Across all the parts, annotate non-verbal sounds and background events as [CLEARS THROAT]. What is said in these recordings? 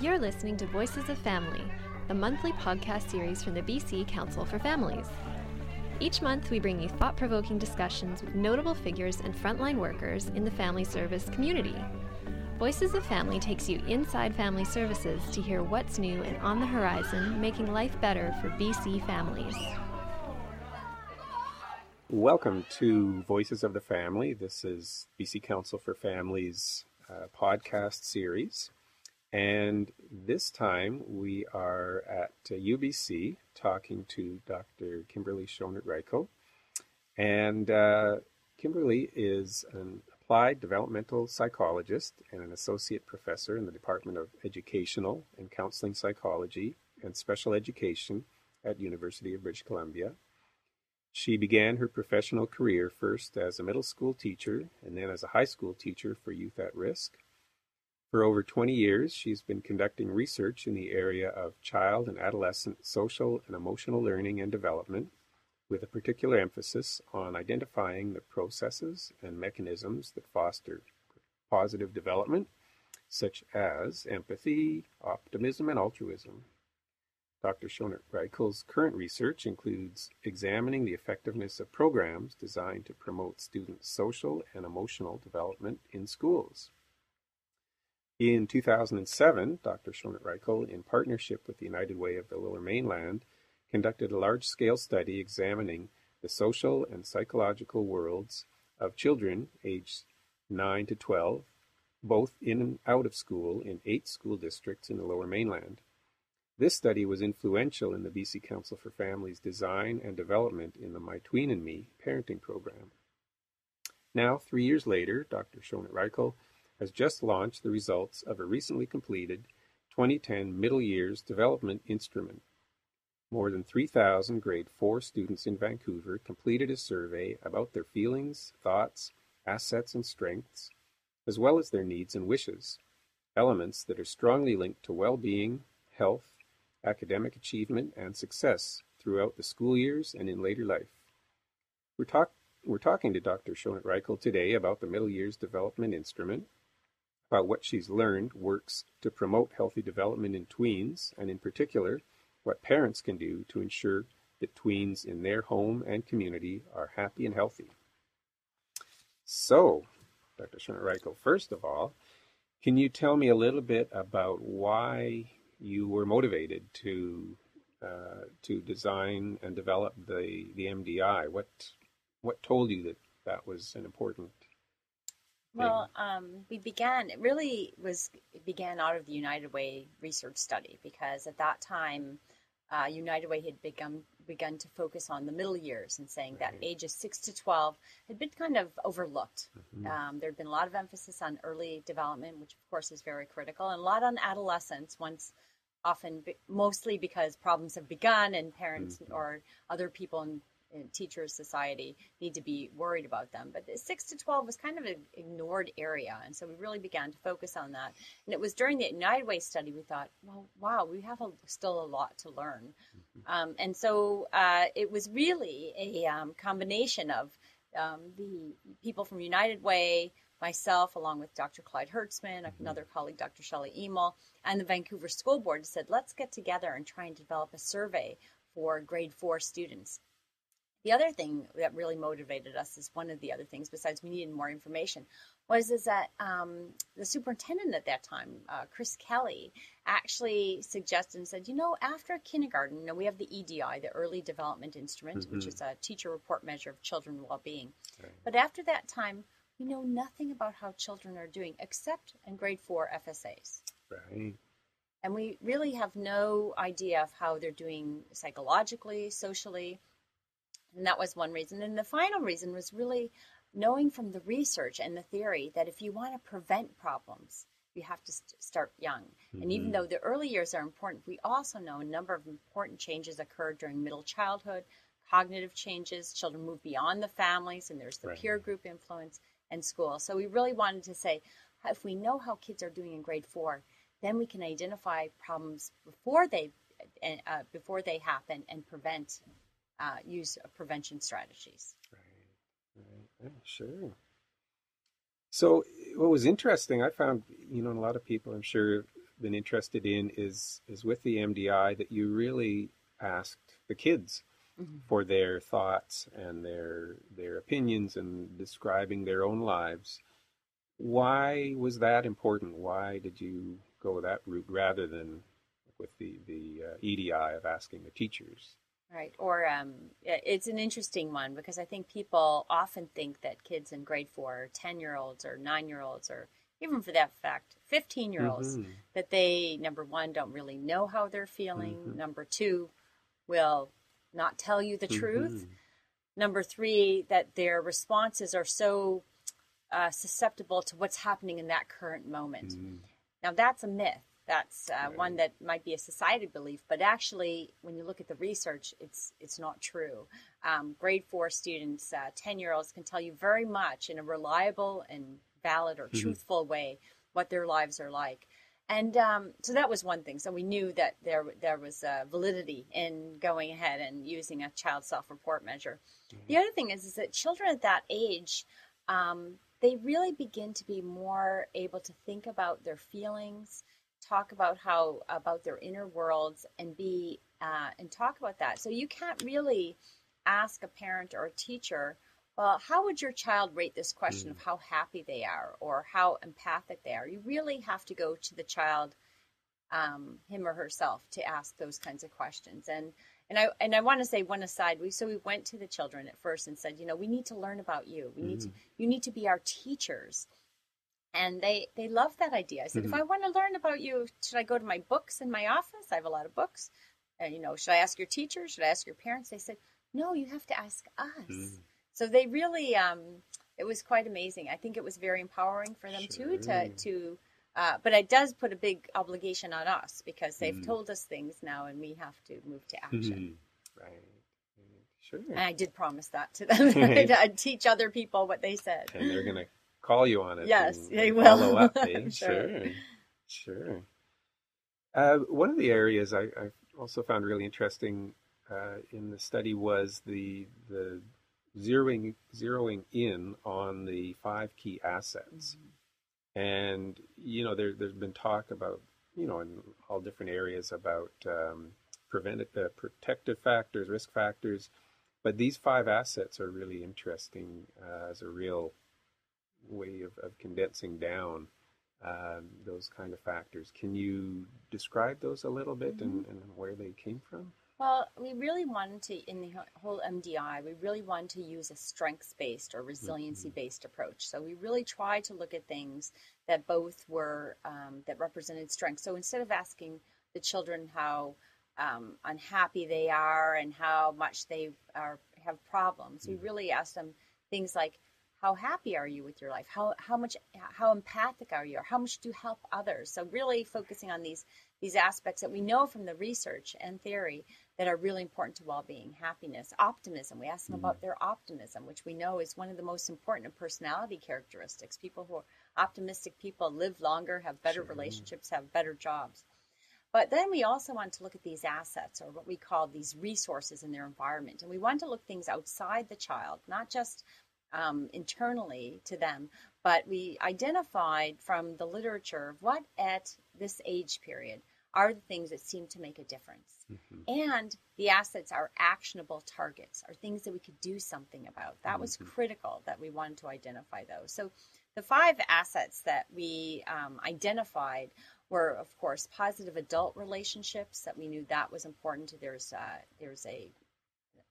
You're listening to Voices of Family, the monthly podcast series from the BC Council for Families. Each month, we bring you thought provoking discussions with notable figures and frontline workers in the family service community. Voices of Family takes you inside family services to hear what's new and on the horizon, making life better for BC families. Welcome to Voices of the Family. This is BC Council for Families uh, podcast series. And this time we are at uh, UBC talking to Dr. Kimberly Schonert Reichl. And uh, Kimberly is an applied developmental psychologist and an associate professor in the Department of Educational and Counseling Psychology and Special Education at University of British Columbia. She began her professional career first as a middle school teacher and then as a high school teacher for youth at risk. For over 20 years, she's been conducting research in the area of child and adolescent social and emotional learning and development, with a particular emphasis on identifying the processes and mechanisms that foster positive development, such as empathy, optimism, and altruism. Dr. Schonert Reichl's current research includes examining the effectiveness of programs designed to promote students' social and emotional development in schools. In 2007, Dr. Schonert Reichl, in partnership with the United Way of the Lower Mainland, conducted a large scale study examining the social and psychological worlds of children aged 9 to 12, both in and out of school in eight school districts in the Lower Mainland. This study was influential in the BC Council for Families' design and development in the My Tween and Me parenting program. Now, three years later, Dr. Schonert Reichl has just launched the results of a recently completed 2010 Middle Years Development Instrument. More than 3,000 grade 4 students in Vancouver completed a survey about their feelings, thoughts, assets, and strengths, as well as their needs and wishes, elements that are strongly linked to well being, health, academic achievement, and success throughout the school years and in later life. We're, talk- we're talking to Dr. Schonert Reichl today about the Middle Years Development Instrument, about what she's learned works to promote healthy development in tweens, and in particular, what parents can do to ensure that tweens in their home and community are happy and healthy. So, Dr. Schonert Reichl, first of all, can you tell me a little bit about why you were motivated to uh, to design and develop the the MDI. What what told you that that was an important? Well, um, we began. It really was. It began out of the United Way research study because at that time, uh, United Way had begun begun to focus on the middle years and saying right. that ages six to twelve had been kind of overlooked. Mm-hmm. Um, there had been a lot of emphasis on early development, which of course is very critical, and a lot on adolescence once often mostly because problems have begun and parents mm-hmm. or other people in teachers society need to be worried about them but the 6 to 12 was kind of an ignored area and so we really began to focus on that and it was during the united way study we thought well wow we have a, still a lot to learn mm-hmm. um, and so uh, it was really a um, combination of um, the people from united way myself, along with Dr. Clyde Hertzman, mm-hmm. another colleague, Dr. Shelley Hymel, and the Vancouver School Board said, let's get together and try and develop a survey for grade four students. The other thing that really motivated us is one of the other things, besides we needed more information, was is that um, the superintendent at that time, uh, Chris Kelly, actually suggested and said, you know, after kindergarten, you know, we have the EDI, the Early Development Instrument, mm-hmm. which is a teacher report measure of children well-being. Right. But after that time, we know nothing about how children are doing except in grade four FSAs. Right. And we really have no idea of how they're doing psychologically, socially. And that was one reason. And the final reason was really knowing from the research and the theory that if you want to prevent problems, you have to st- start young. Mm-hmm. And even mm-hmm. though the early years are important, we also know a number of important changes occur during middle childhood, cognitive changes, children move beyond the families, and there's the right. peer group influence and school. So we really wanted to say, if we know how kids are doing in grade four, then we can identify problems before they uh, before they happen and prevent uh, use prevention strategies. Right, right, yeah, sure. So what was interesting, I found, you know, a lot of people, I'm sure have been interested in is is with the MDI that you really asked the kids mm-hmm. for their thoughts and their their opinions and describing their own lives. Why was that important? Why did you go that route rather than with the the uh, EDI of asking the teachers? Right. Or um, it's an interesting one because I think people often think that kids in grade four, 10 year olds, or nine year olds, or even for that fact, 15 year olds, mm-hmm. that they, number one, don't really know how they're feeling. Mm-hmm. Number two, will not tell you the mm-hmm. truth. Number three, that their responses are so uh, susceptible to what's happening in that current moment. Mm-hmm. Now, that's a myth. That's uh, right. one that might be a society belief, but actually, when you look at the research, it's it's not true. Um, grade four students, ten uh, year olds, can tell you very much in a reliable and valid or mm-hmm. truthful way what their lives are like. And um, so that was one thing. So we knew that there there was uh, validity in going ahead and using a child self report measure. Mm-hmm. The other thing is is that children at that age. Um, they really begin to be more able to think about their feelings, talk about how about their inner worlds and be uh, and talk about that. So you can't really ask a parent or a teacher, well, how would your child rate this question mm. of how happy they are or how empathic they are? You really have to go to the child, um, him or herself, to ask those kinds of questions. And and I and I want to say one aside. We so we went to the children at first and said, you know, we need to learn about you. We mm. need to, you need to be our teachers and they they love that idea. I said, mm-hmm. if I want to learn about you, should I go to my books in my office? I have a lot of books. And you know, should I ask your teachers? Should I ask your parents? They said, no, you have to ask us. Mm-hmm. So they really, um, it was quite amazing. I think it was very empowering for them sure. too to to. Uh, but it does put a big obligation on us because they've mm-hmm. told us things now, and we have to move to action. Mm-hmm. Right. Sure. And I did promise that to them. [LAUGHS] [LAUGHS] I'd teach other people what they said. And they're gonna call you on it. Yes, and, they will. Follow up. [LAUGHS] Eh? sure. Sure. Uh, one of the areas I, I, also found really interesting uh, in the study was the the zeroing zeroing in on the five key assets, mm-hmm. and you know there there's been talk about you know in all different areas about um, preventive uh, protective factors, risk factors, but these five assets are really interesting uh, as a real way of, of condensing down um, those kind of factors. Can you describe those a little bit mm-hmm. and, and, where they came from? Well, we really wanted to, in the whole MDI, we really wanted to use a strengths based or resiliency based mm-hmm. approach. So we really tried to look at things that both were, um, that represented strengths. So instead of asking the children how um, unhappy they are and how much they are, have problems, mm-hmm. we really asked them things like, how happy are you with your life how how much how empathic are you or how much do you help others so really focusing on these these aspects that we know from the research and theory that are really important to well-being happiness optimism we ask them mm-hmm. about their optimism which we know is one of the most important personality characteristics people who are optimistic people live longer have better sure. relationships have better jobs but then we also want to look at these assets or what we call these resources in their environment. And we want to look things outside the child, not just um, internally to them. But we identified from the literature what at this age period are the things that seem to make a difference. Mm-hmm. And the assets are actionable targets, are things that we could do something about. That mm-hmm. was critical that we wanted to identify those. So the five assets that we um, identified were, of course, positive adult relationships that we knew that was important. There's uh, there's a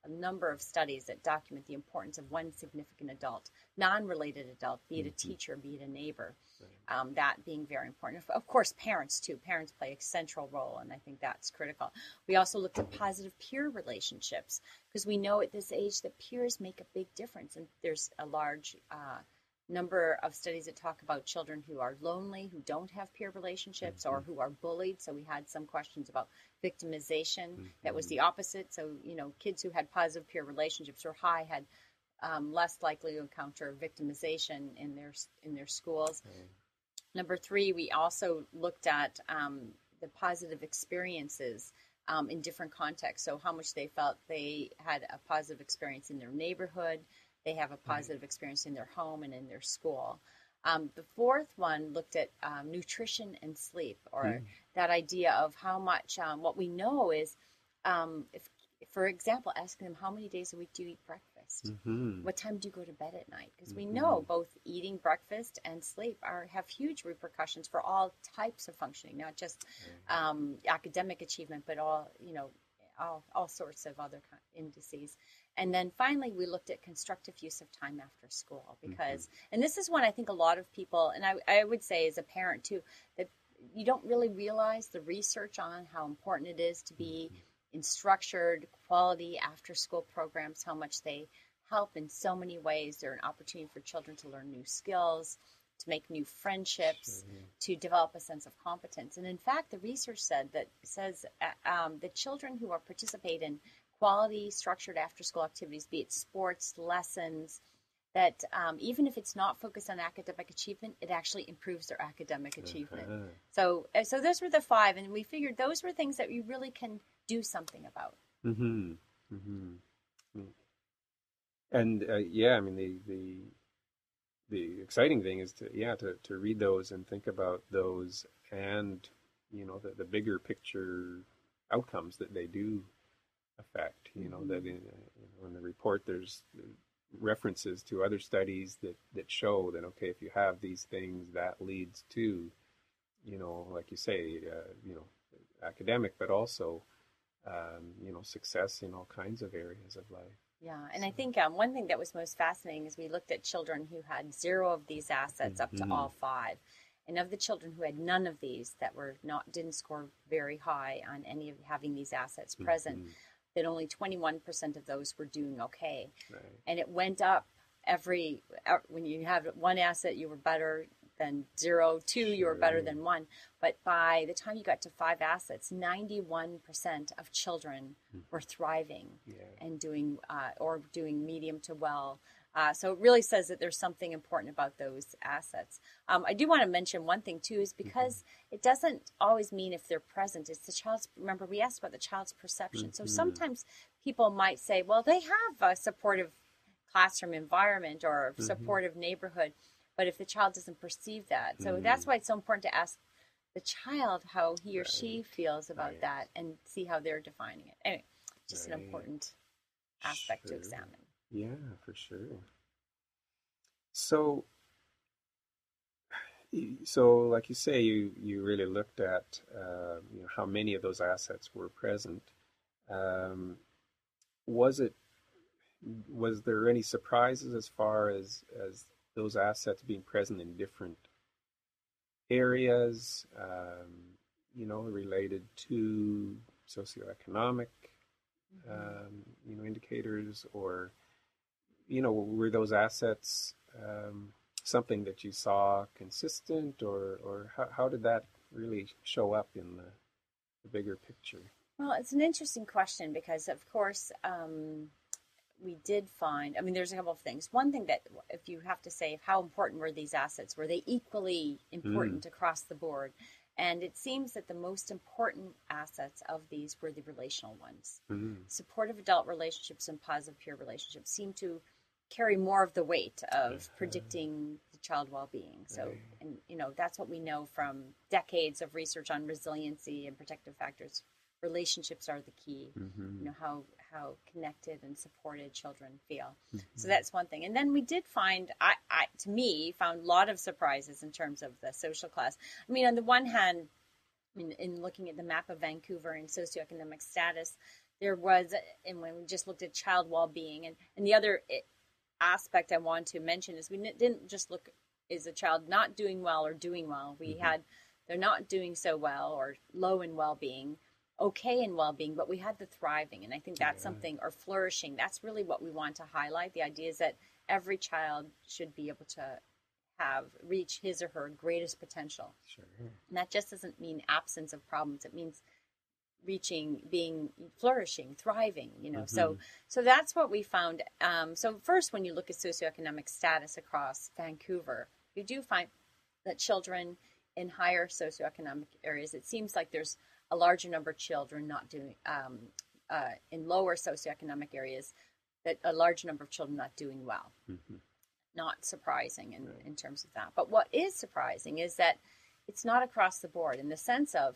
a number of studies that document the importance of one significant adult, non-related adult, be it a mm-hmm. teacher, be it a neighbor. Um, that being very important. Of course, parents too. Parents play a central role, and I think that's critical. We also looked at positive peer relationships because we know at this age that peers make a big difference, and there's a large uh, number of studies that talk about children who are lonely, who don't have peer relationships, mm-hmm. or who are bullied. So we had some questions about victimization. Mm-hmm. That was the opposite. So you know, kids who had positive peer relationships or high had um, less likely to encounter victimization in their in their schools. Mm-hmm. Number three, we also looked at um, the positive experiences. Um, in different contexts. So, how much they felt they had a positive experience in their neighborhood, they have a positive experience in their home and in their school. Um, the fourth one looked at um, nutrition and sleep, or mm. that idea of how much. Um, what we know is, um, if, for example, asking them how many days a week do you eat breakfast? Mm-hmm. What time do you go to bed at night? Because mm-hmm. we know both eating breakfast and sleep are have huge repercussions for all types of functioning, not just mm-hmm. academic achievement, but all you know, all all sorts of other indices. And then finally, we looked at constructive use of time after school because, mm-hmm. and this is one I think a lot of people, and I, I would say as a parent too, that you don't really realize the research on how important it is to be mm-hmm. in structured, quality after school programs, how much they help in so many ways. They're an opportunity for children to learn new skills, to make new friendships, mm-hmm. to develop a sense of competence. And in fact, the research said that says uh, um, that children who are participate in quality structured after school activities, be it sports, lessons, that um, even if it's not focused on academic achievement, it actually improves their academic achievement. Uh-huh. So, uh, so those were the five, and we figured those were things that you really can do something about. Mm-hmm. Mm-hmm. And uh, yeah, I mean the the the exciting thing is to yeah to, to read those and think about those and you know the, the bigger picture outcomes that they do effect. You know that mm-hmm. in, you know, in the report there's references to other studies that that show that okay, if you have these things, that leads to, you know, like you say, uh, you know, academic, but also, um, you know, success in all kinds of areas of life. Yeah, and so. I think um, one thing that was most fascinating is we looked at children who had zero of these assets mm-hmm. up to mm-hmm. all five. And of the children who had none of these that were not didn't score very high on any of having these assets present, mm-hmm that only 21% of those were doing okay. Right. And it went up every, uh, when you have one asset, you were better than zero, two, sure. you were better than one. But by the time you got to five assets, 91% of children mm. were thriving yeah. and doing, uh, or doing medium to well. Uh, so it really says that there's something important about those assets. Um, I do want to mention one thing too, is because mm-hmm. it doesn't always mean if they're present. It's the child's. Remember, we asked about the child's perception. Mm-hmm. So sometimes people might say, "Well, they have a supportive classroom environment or mm-hmm. supportive neighborhood," but if the child doesn't perceive that, so that's mm-hmm. why it's so important to ask the child how he or right. she feels about right. that and see how they're defining it. Anyway, just right. an important aspect sure. to examine. Yeah, for sure. So, so like you say, you you really looked at uh, you know, how many of those assets were present. Um, was it was there any surprises as far as as those assets being present in different areas? Um, you know, related to socioeconomic, mm-hmm. um, you know, indicators or you know, were those assets um, something that you saw consistent, or or how, how did that really show up in the, the bigger picture? Well, it's an interesting question because, of course, um, we did find. I mean, there's a couple of things. One thing that, if you have to say, how important were these assets? Were they equally important mm. across the board? And it seems that the most important assets of these were the relational ones. Mm. Supportive adult relationships and positive peer relationships seem to carry more of the weight of predicting the child well-being. So, and you know, that's what we know from decades of research on resiliency and protective factors. Relationships are the key. Mm-hmm. You know how how connected and supported children feel. Mm-hmm. So that's one thing. And then we did find, I, I to me, found a lot of surprises in terms of the social class. I mean, on the one hand, in, in looking at the map of Vancouver and socioeconomic status, there was, and when we just looked at child well-being, and and the other. Aspect I want to mention is we didn't just look is a child not doing well or doing well. We mm-hmm. had they're not doing so well or low in well-being, okay in well-being, but we had the thriving, and I think that's yeah. something or flourishing. That's really what we want to highlight. The idea is that every child should be able to have reach his or her greatest potential. Sure. And that just doesn't mean absence of problems. It means reaching being flourishing thriving you know mm-hmm. so so that's what we found um, so first when you look at socioeconomic status across vancouver you do find that children in higher socioeconomic areas it seems like there's a larger number of children not doing um, uh, in lower socioeconomic areas that a large number of children not doing well mm-hmm. not surprising in, right. in terms of that. But what is surprising is that it's not across the board in the sense of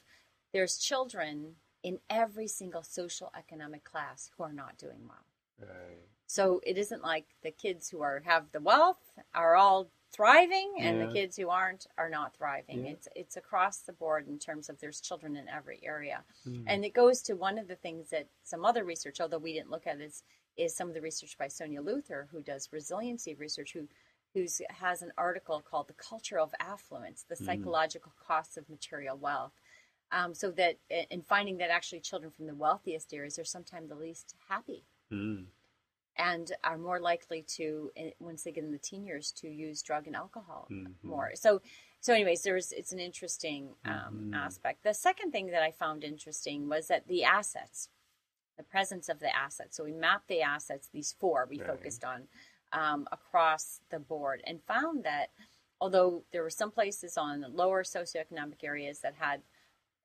there's children in every single social economic class who are not doing well. Right. So it isn't like the kids who are have the wealth are all thriving and yeah. the kids who aren't are not thriving. Yeah. It's it's across the board in terms of there's children in every area. Mm. And it goes to one of the things that some other research, although we didn't look at is is some of the research by Suniya Luthar, who does resiliency research, who who's has an article called "The Culture of Affluence: The mm. Psychological. Costs of Material Wealth." Um, so that in finding that actually children from the wealthiest areas are sometimes the least happy. Mm and are more likely to once they get in the teen years to use drug and alcohol mm-hmm. more so so anyways there's it's an interesting um, mm-hmm. aspect the second thing that i found interesting was that the assets the presence of the assets so we mapped the assets these four we right. focused on um, across the board and found that although there were some places on lower socioeconomic areas that had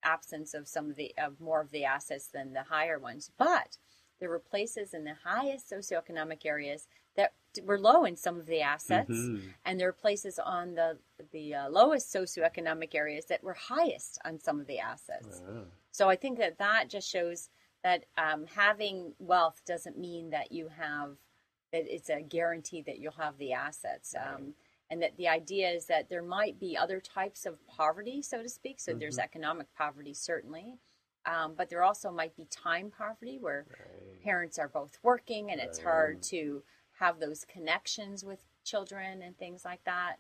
absence of some of the of more of the assets than the higher ones but there were places in the highest socioeconomic areas that were low in some of the assets, mm-hmm. and there were places on the the uh, lowest socioeconomic areas that were highest on some of the assets. So I think that that just shows that um, having wealth doesn't mean that you have that it's a guarantee that you'll have the assets. Right. Um, and that the idea is that there might be other types of poverty, so to speak. So mm-hmm. there's economic poverty, certainly, um, but there also might be time poverty where right. parents are both working and it's hard to have those connections with children and things like that.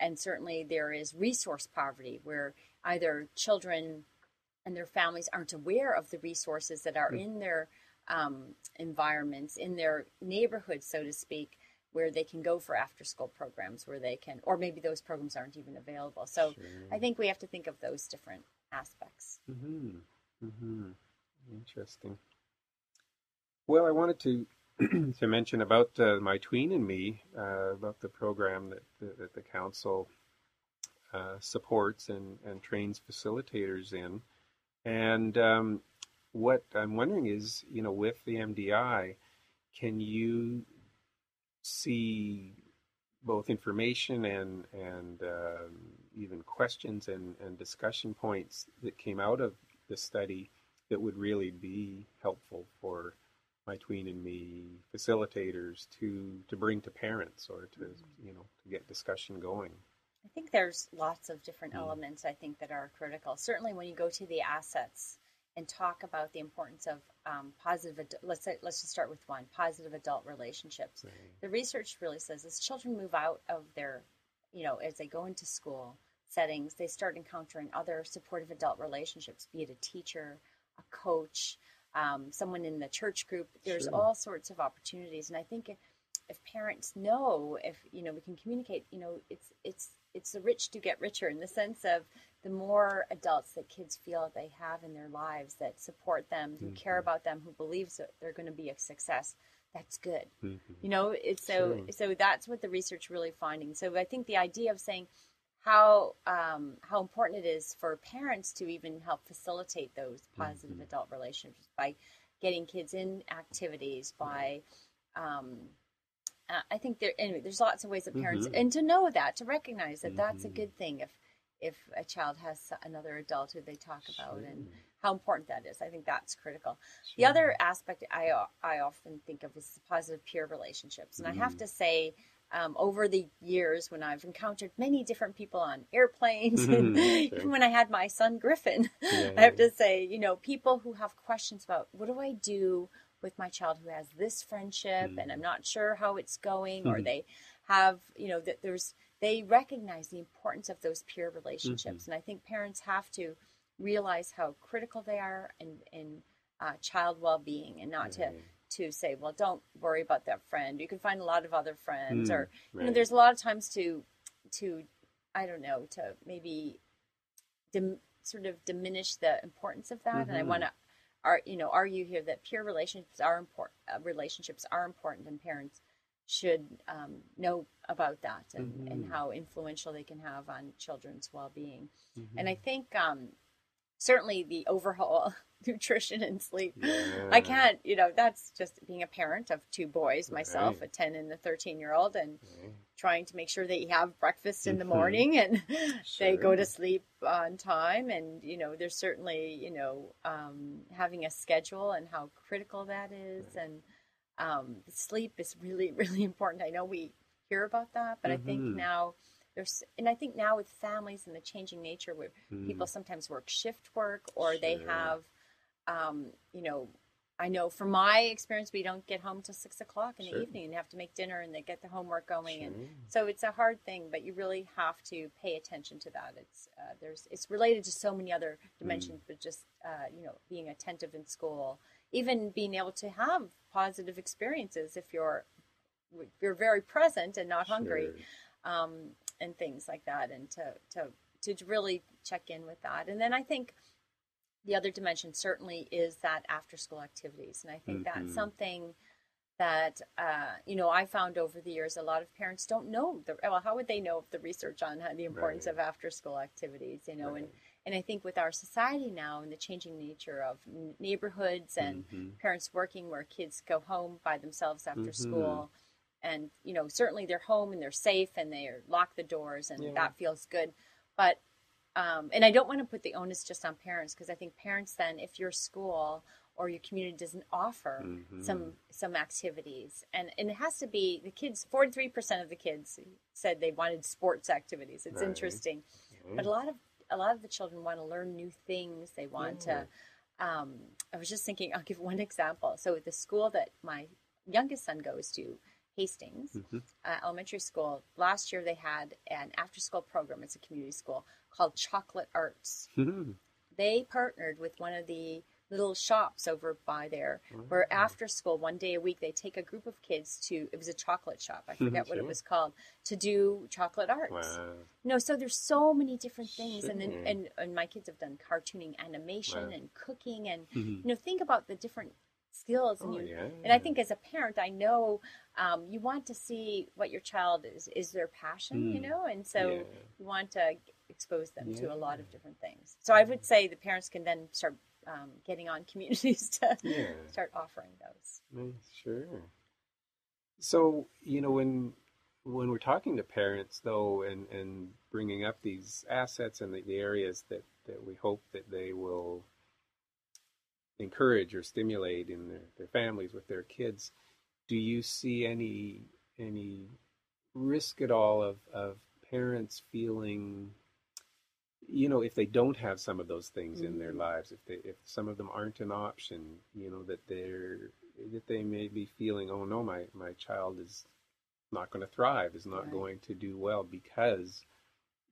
And certainly there is resource poverty where either children and their families aren't aware of the resources that are mm. in their um, environments, in their neighborhoods, so to speak, where they can go for after school programs, where they can, or maybe those programs aren't even available. So sure. I think we have to think of those different aspects. Mm-hmm. Mm-hmm. Interesting. Well, I wanted to [CLEARS THROAT] to mention about uh, my tween and me uh, about the program that the, that the council uh, supports and, and trains facilitators in, and um, what I'm wondering is, you know, with the MDI, can you see both information and and um, even questions and, and discussion points that came out of the study that would really be helpful for my tween and me facilitators to to bring to parents or to you know to get discussion going. I think there's lots of different mm. elements i think that are critical. Certainly when you go to the assets and talk about the importance of um, positive ad- let's say let's just start with one positive adult relationships right. the research really says as children move out of their you know as they go into school settings, they start encountering other supportive adult relationships, be it a teacher, a coach, um, someone in the church group. There's sure. all sorts of opportunities, and I think if, if parents know, if you know, we can communicate. You know, it's it's it's the rich to get richer in the sense of the more adults that kids feel they have in their lives that support them, who mm-hmm. care about them, who believes that they're going to be a success. That's good, mm-hmm. you know. It's so sure. so that's what the research really finding. So I think the idea of saying, how um, how important it is for parents to even help facilitate those positive mm-hmm. adult relationships by getting kids in activities by um, uh, I think there anyway there's lots of ways that parents mm-hmm. and to know that to recognize that mm-hmm. that's a mm-hmm. good thing if if a child has another adult who they talk about and how important that is I think that's critical sure. the other aspect I I often think of is positive peer relationships and I have mm-hmm. to say um, over the years when I've encountered many different people on airplanes, [LAUGHS] mm-hmm, even when I had my son Griffin, [LAUGHS] yeah, I have to say, you know, people who have questions about what do I do with my child who has this friendship mm-hmm. and I'm not sure how it's going, mm-hmm. or they have, you know, that there's they recognize the importance of those peer relationships, mm-hmm. and I think parents have to realize how critical they are in in uh, child well being, and not to to say, well, don't worry about that friend. You can find a lot of other friends, mm, or right. you know, there's a lot of times to to I don't know to maybe dim, sort of diminish the importance of that. Mm-hmm. And I mm-hmm. want to are you know argue here that peer relationships are important. Uh, relationships are important, and parents should um, know about that and, mm-hmm. and how influential they can have on children's well-being. Mm-hmm. And I think um, certainly the overhaul [LAUGHS] nutrition and sleep. Yeah. I can't, you know, that's just being a parent of two boys, myself, right. a 10 and a 13 year old. And, trying to make sure they have breakfast in the Mhm. morning and [LAUGHS] they go to sleep on time and you know there's certainly you know um, having a schedule and how critical that is and um, sleep is really [LAUGHS] really important i know we hear about that but i think Mhm. now there's and i think now with families and the changing nature where Mm. people sometimes work shift work or they have um, you know i know from my experience we don't get home till six o'clock in Sure. the evening and have to make dinner and they get the homework going and so it's a hard thing but you really have to pay attention to that it's uh, there's it's related to so many other dimensions but just uh, you know being attentive in school even being able to have positive experiences if you're if you're very present and not hungry Sure. um, and things like that, and to, to to really check in with that. And then I think the other dimension certainly is that after school activities, and I think Mhm. that's something that uh, you know I found over the years. A lot of parents don't know the well. How would they know the research on how- the importance Right. of after school activities? You know, and Right. and I think with our society now and the changing nature of n- neighborhoods and Mhm. parents working where kids go home by themselves after Mhm. school and you know certainly they're home and they're safe and they lock the doors and Yeah. that feels good but um, and i don't want to put the onus just on parents because i think parents then if your school or your community doesn't offer Mhm. some some activities and, and it has to be the kids 43% of the kids said they wanted sports activities it's Right. interesting Okay. but a lot of a lot of the children want to learn new things they want to um, i was just thinking i'll give one [LAUGHS] example so at the school that my youngest son goes to hastings Mhm. uh, elementary school last year they had an after school program it's a community school called chocolate arts Mhm. they partnered with one of the little shops over by there where Mm. after school one day a week they take a group of kids to it was a chocolate shop i forget what it was called to do chocolate arts Wow. no, so there's so many different things, and then and, and my kids have done cartooning, animation, Wow. and cooking, and Mhm. you know, think about the different skills, and Oh, you. yeah. And I think as a parent, I know um, you want to see what your child is is their passion, you Mm. know, and so Yeah. you want to expose them to a lot of different things. So I would say the parents can then start um, getting on [LAUGHS] communities to Yeah. start offering those. Sure. So you know when when we're talking to parents though, and and bringing up these assets and the, the areas that that we hope that they will encourage or stimulate in their, their families with their kids, do you see any any risk at all of of parents feeling you know if they don't have some of those things in their Mhm. lives if they if some of them aren't an option you know that they're that they may be feeling oh no my my child is not going to thrive is not Right. going to do well because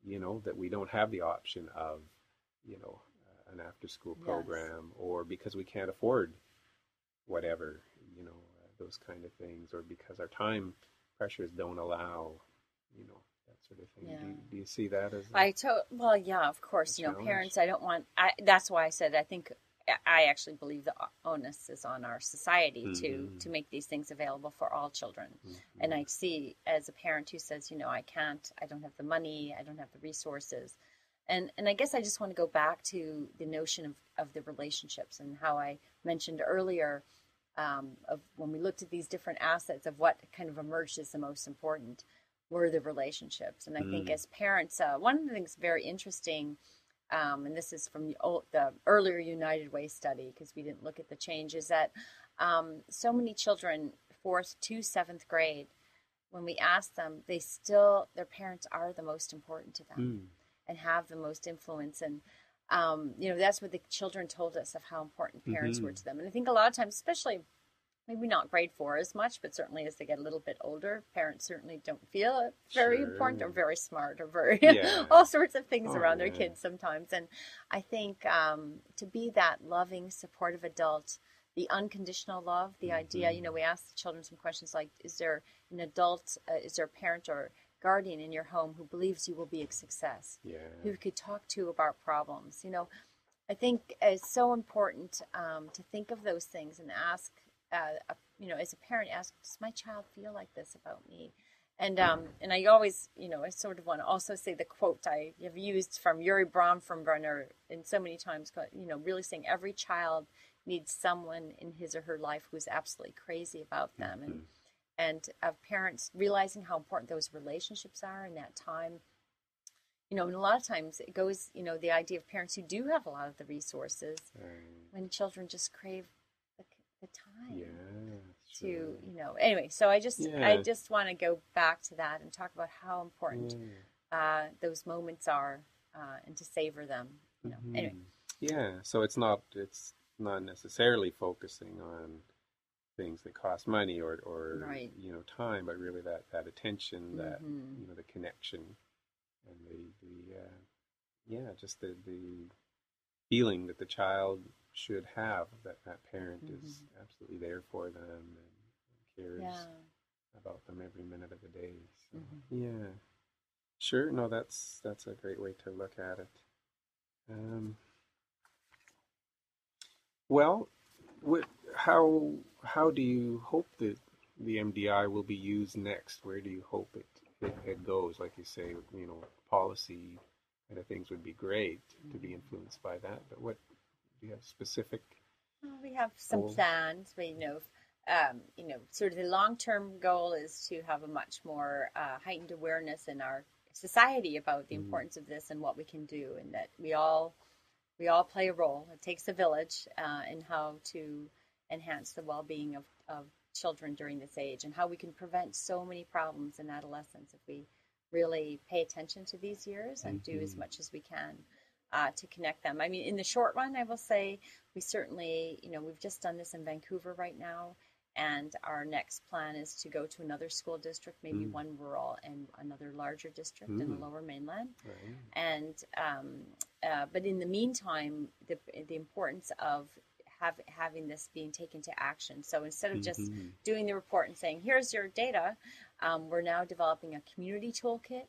you know that we don't have the option of you know an after school Yes. program or because we can't afford whatever you know uh, those kind of things or because our time pressures don't allow you know that sort of thing do, you, Yeah. do you see that as a- I to well, yeah, of course. You know, challenge. parents. I don't want. I, that's why I said I think I actually believe the onus is on our society to Mhm. to make these things available for all children. Mhm. And I see as a parent who says, you know, I can't, I don't have the money, I don't have the resources. And and I guess I just want to go back to the notion of, of the relationships and how I mentioned earlier um, of when we looked at these different assets of what kind of emerged as the most important were the relationships. And I think Mm. as parents, uh, one of the things very interesting, um, and this is from the, old, the earlier United Way study because we didn't look at the change, is that um, so many children, fourth to seventh grade, when we ask them, they still their parents are the most important to them Mm. And have the most influence and um, you know that's what the children told us of how important parents were Mhm. to them and i think a lot of times especially maybe not grade four as much but certainly as they get a little bit older parents certainly don't feel very important or Sure. very smart or very Yeah. [LAUGHS] all sorts of things Oh, around their kids sometimes and i think um, to be that loving supportive adult the unconditional love the idea you know we ask the children some questions like is there an adult uh, is there a parent or guardian in your home who believes you will be a success yeah who you could talk to about problems. You know, I think it's so important um, to think of those things and ask, uh, a, you know, as a parent, ask, does my child feel like this about me? And um, and I always, you know, I sort of want to also say the quote I have used from Urie Bronfenbrenner in so many times, you know, really saying every child needs someone in his or her life who's absolutely crazy about them. And and of parents realizing how important those relationships are in that time you know and a lot of times it goes you know the idea of parents who do have a lot of the resources when children just crave the, the time Yeah. to sure. you know anyway so i just i just want to go back to that and talk about how important Yeah. uh, those moments are uh, and to savor them you know anyway Mhm. Yeah, so it's not it's not necessarily focusing on things that cost money or or Right. you know time, but really that that attention, that Mhm. you know the connection, and the the uh, yeah, just the the feeling that the child should have that that parent is absolutely there for them and cares Mm-hmm. yeah about them every minute of the day. So, Mhm. Yeah, sure. No, that's that's a great way to look at it. Um, well, what, how how do you hope that the MDI will be used next? Where do you hope it it, it goes? Like you say, you know, policy kind of things would be great to be influenced by that. But what do you have specific? Well, we have some Goals. plans. We know, um, you know, sort of the long-term goal is to have a much more uh, heightened awareness in our society about the Mm. importance of this and what we can do, and that we all we all play a role. It takes a village uh, in how to enhance the well-being of, of children during this age, and how we can prevent so many problems in adolescence if we really pay attention to these years and do as Mhm. much as we can uh, to connect them. I mean, in the short run, I will say we certainly, you know, we've just done this in Vancouver right now, and our next plan is to go to another school district, maybe Mm. one rural and another larger district in the Mm. Lower Mainland. Right. And um, uh, but in the meantime, the the importance of have, having this being taken to action. So instead of just Mhm. doing the report and saying, "Here's your data," um, we're now developing a community toolkit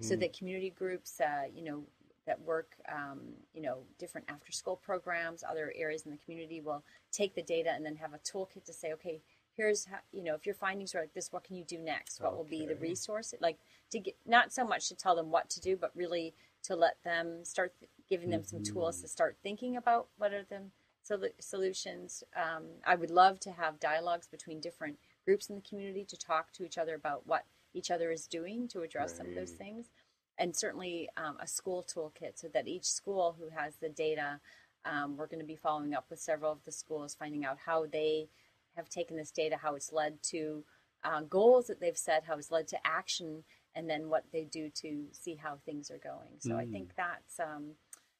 so that community groups, uh, you know, that work, um, you know, different after-school programs, other areas in the community will take the data and then have a toolkit to say, okay, here's how, you know, if your findings are like this, what can you do next? What will be the Okay. resource? Like to get not so much to tell them what to do, but really to let them start th- giving them some tools Mhm. to start thinking about what are the sol- solutions. Um, I would love to have dialogues between different groups in the community to talk to each other about what each other is doing to address some of those things and certainly um, a school toolkit so that each school who has the data, um, we're going to be following up with several of the schools, finding out how they have taken this data, how it's led to uh, goals that they've set, how it's led to action, and then what they do to see how things are going. So I Mm. think that's. Um,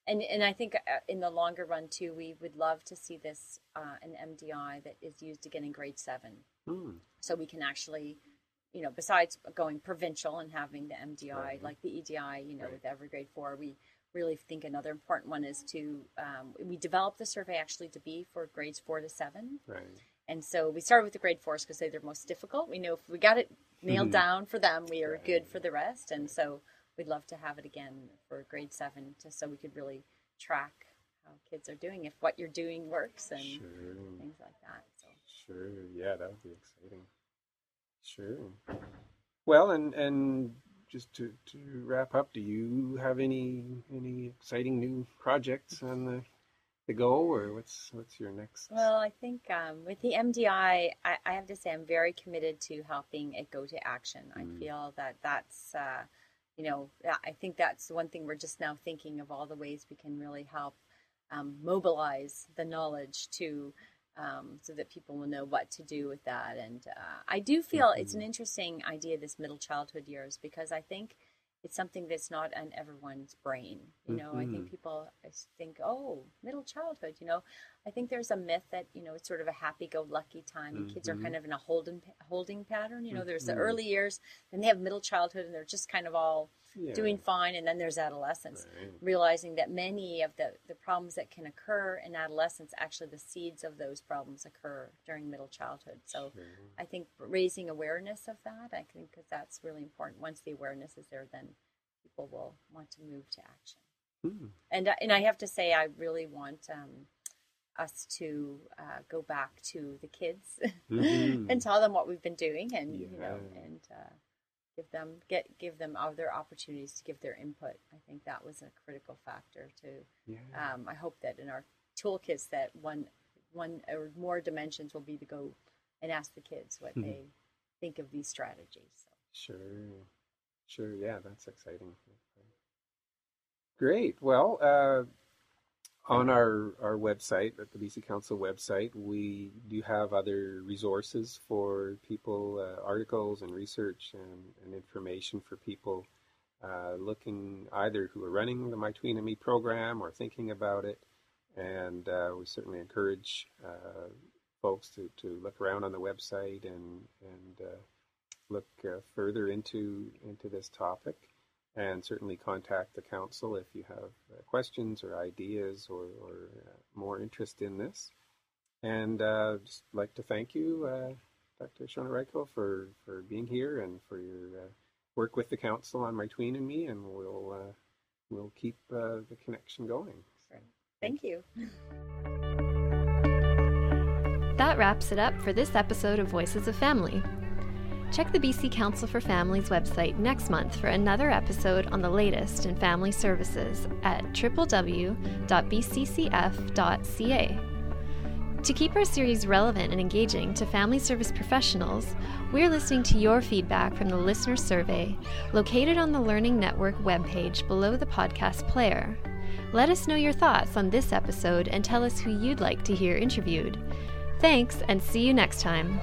and, and I think uh, in the longer run too, we would love to see this uh, an MDI that is used again in grade seven Hmm. so we can actually you know besides going provincial and having the mdi Right. like the edi you know Right. with every grade four we really think another important one is to um, we developed the survey actually to be for grades four to seven Right. and so we started with the grade fours because they're the most difficult we know if we got it nailed Mhm. down for them we are good for the rest and so we'd love to have it again for grade seven just so we could really track how kids are doing if what you're doing works and Sure. things like that so Sure. Yeah, that would be exciting. Sure. Well, and and just to, to wrap up, do you have any any exciting new projects on the the go, or what's what's your next? Well, I think um, with the MDI, I, I have to say I'm very committed to helping it go to action. I Mm. feel that that's, uh, you know, I think that's one thing we're just now thinking of all the ways we can really help um, mobilize the knowledge to. Um, so that people will know what to do with that, and uh, I do feel it's an interesting idea. This middle childhood years, because I think it's something that's not on everyone's brain. You know, I think Mhm. people think, oh, middle childhood. You know, I think there's a myth that you know it's sort of a happy-go-lucky time, and kids are Mhm. kind of in a holding holding pattern. You know, there's the Mhm. early years, then they have middle childhood, and they're just kind of all yeah. doing fine, and then there's adolescence. Right. Realizing that many of the the problems that can occur in adolescence, actually, the seeds of those problems occur during middle childhood. So. Sure. I think raising awareness of that, I think that that's really important. Once the awareness is there, then people will want to move to action. Hmm. And and I have to say, I really want um, us to uh, go back to the kids Mhm. [LAUGHS] and tell them what we've been doing, and you know, and uh, give them get give them other opportunities to give their input. I think that was a critical factor too. Yeah. um, I hope that in our toolkits that one one or more dimensions will be to go and ask the kids what Mhm. they think of these strategies. So. Sure, sure, yeah, that's exciting. Great. Well, uh, on our, our website, at the BC Council website, we do have other resources for people, uh, articles and research and, and, information for people uh, looking either who are running the My Tween and Me program or thinking about it. And uh, we certainly encourage uh, folks to, to look around on the website and, and uh, look uh, further into, into this topic and certainly contact the council if you have uh, questions or ideas or, or uh, more interest in this. And uh, just like to thank you, uh, Dr. Schonert Reichl, for, for being here and for your uh, work with the council on My Tween and Me, and we'll, uh, we'll keep the connection going. Thank you. That wraps it up for this episode of Voices of Family. Check the BC Council for Families website next month for another episode on the latest in family services at www.bccf.ca. To keep our series relevant and engaging to family service professionals, we're listening to your feedback from the listener survey located on the Learning Network webpage below the podcast player. Let us know your thoughts on this episode and tell us who you'd like to hear interviewed. Thanks, and see you next time.